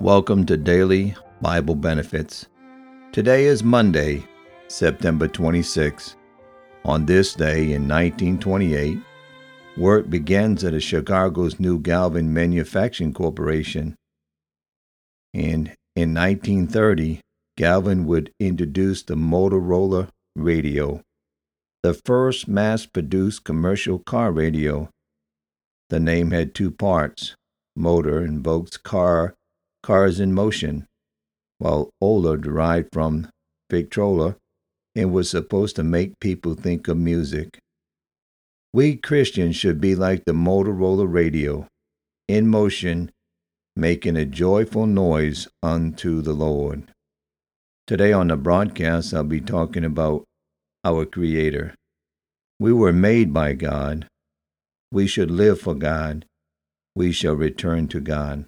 Welcome to Daily Bible Benefits. Today is Monday, September 26. On this day in 1928, work begins at a Chicago's New Galvin Manufacturing Corporation. And in 1930, Galvin would introduce the Motorola radio, the first mass produced commercial car radio. The name had two parts motor invokes car cars in motion, while Ola derived from Victrola and was supposed to make people think of music. We Christians should be like the Motorola radio, in motion, making a joyful noise unto the Lord. Today on the broadcast, I'll be talking about our Creator. We were made by God. We should live for God. We shall return to God.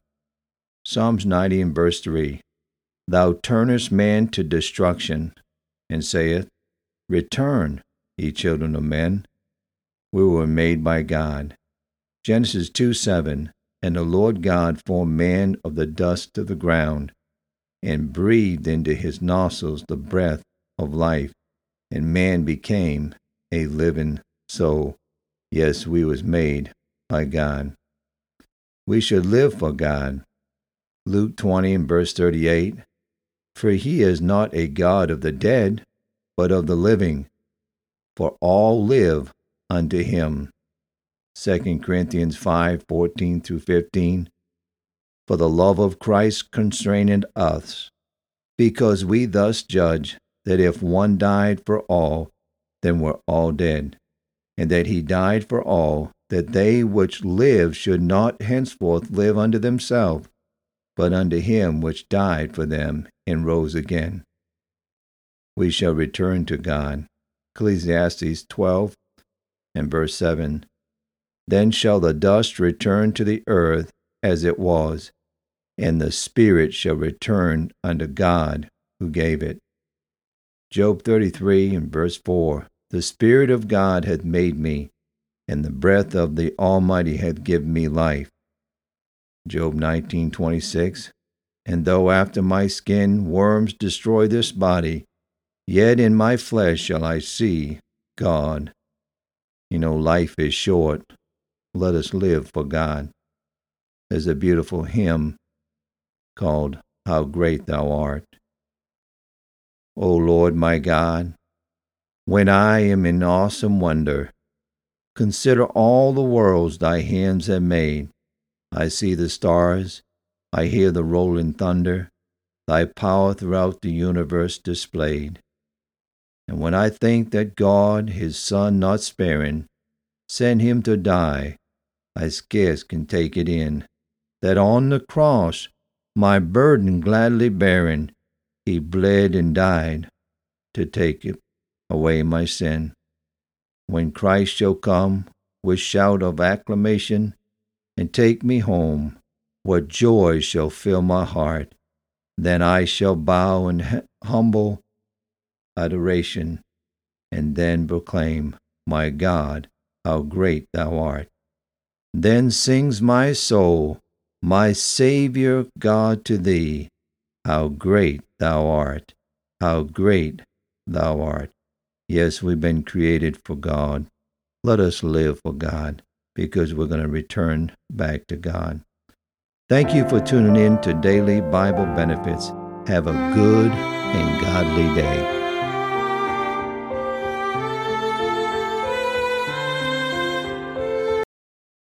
Psalms 90 and verse 3 Thou turnest man to destruction, and saith, Return, ye children of men. We were made by God. Genesis 2 7 And the Lord God formed man of the dust of the ground, and breathed into his nostrils the breath of life, and man became a living soul. Yes, we was made by God. We should live for God. Luke 20 and verse 38 For he is not a God of the dead, but of the living, for all live unto him. 2 Corinthians 5 14 through 15 For the love of Christ constraineth us, because we thus judge that if one died for all, then we're all dead, and that he died for all, that they which live should not henceforth live unto themselves but unto him which died for them and rose again. We shall return to God. Ecclesiastes 12 and verse 7. Then shall the dust return to the earth as it was, and the spirit shall return unto God who gave it. Job 33 and verse 4. The Spirit of God hath made me, and the breath of the Almighty hath given me life. Job 19:26 And though after my skin worms destroy this body yet in my flesh shall I see God. You know life is short. Let us live for God. There's a beautiful hymn called How Great Thou Art. O Lord my God when I am in awesome wonder consider all the worlds thy hands have made I see the stars, I hear the rolling thunder, thy power throughout the universe displayed. And when I think that God, his Son not sparing, sent him to die, I scarce can take it in, that on the cross, my burden gladly bearing, he bled and died to take away my sin. When Christ shall come with shout of acclamation, and take me home. What joy shall fill my heart! Then I shall bow in humble adoration, and then proclaim, My God, how great thou art. Then sings my soul, My Saviour God to thee, How great thou art, how great thou art. Yes, we've been created for God. Let us live for God because we're going to return back to God. Thank you for tuning in to Daily Bible Benefits. Have a good and godly day.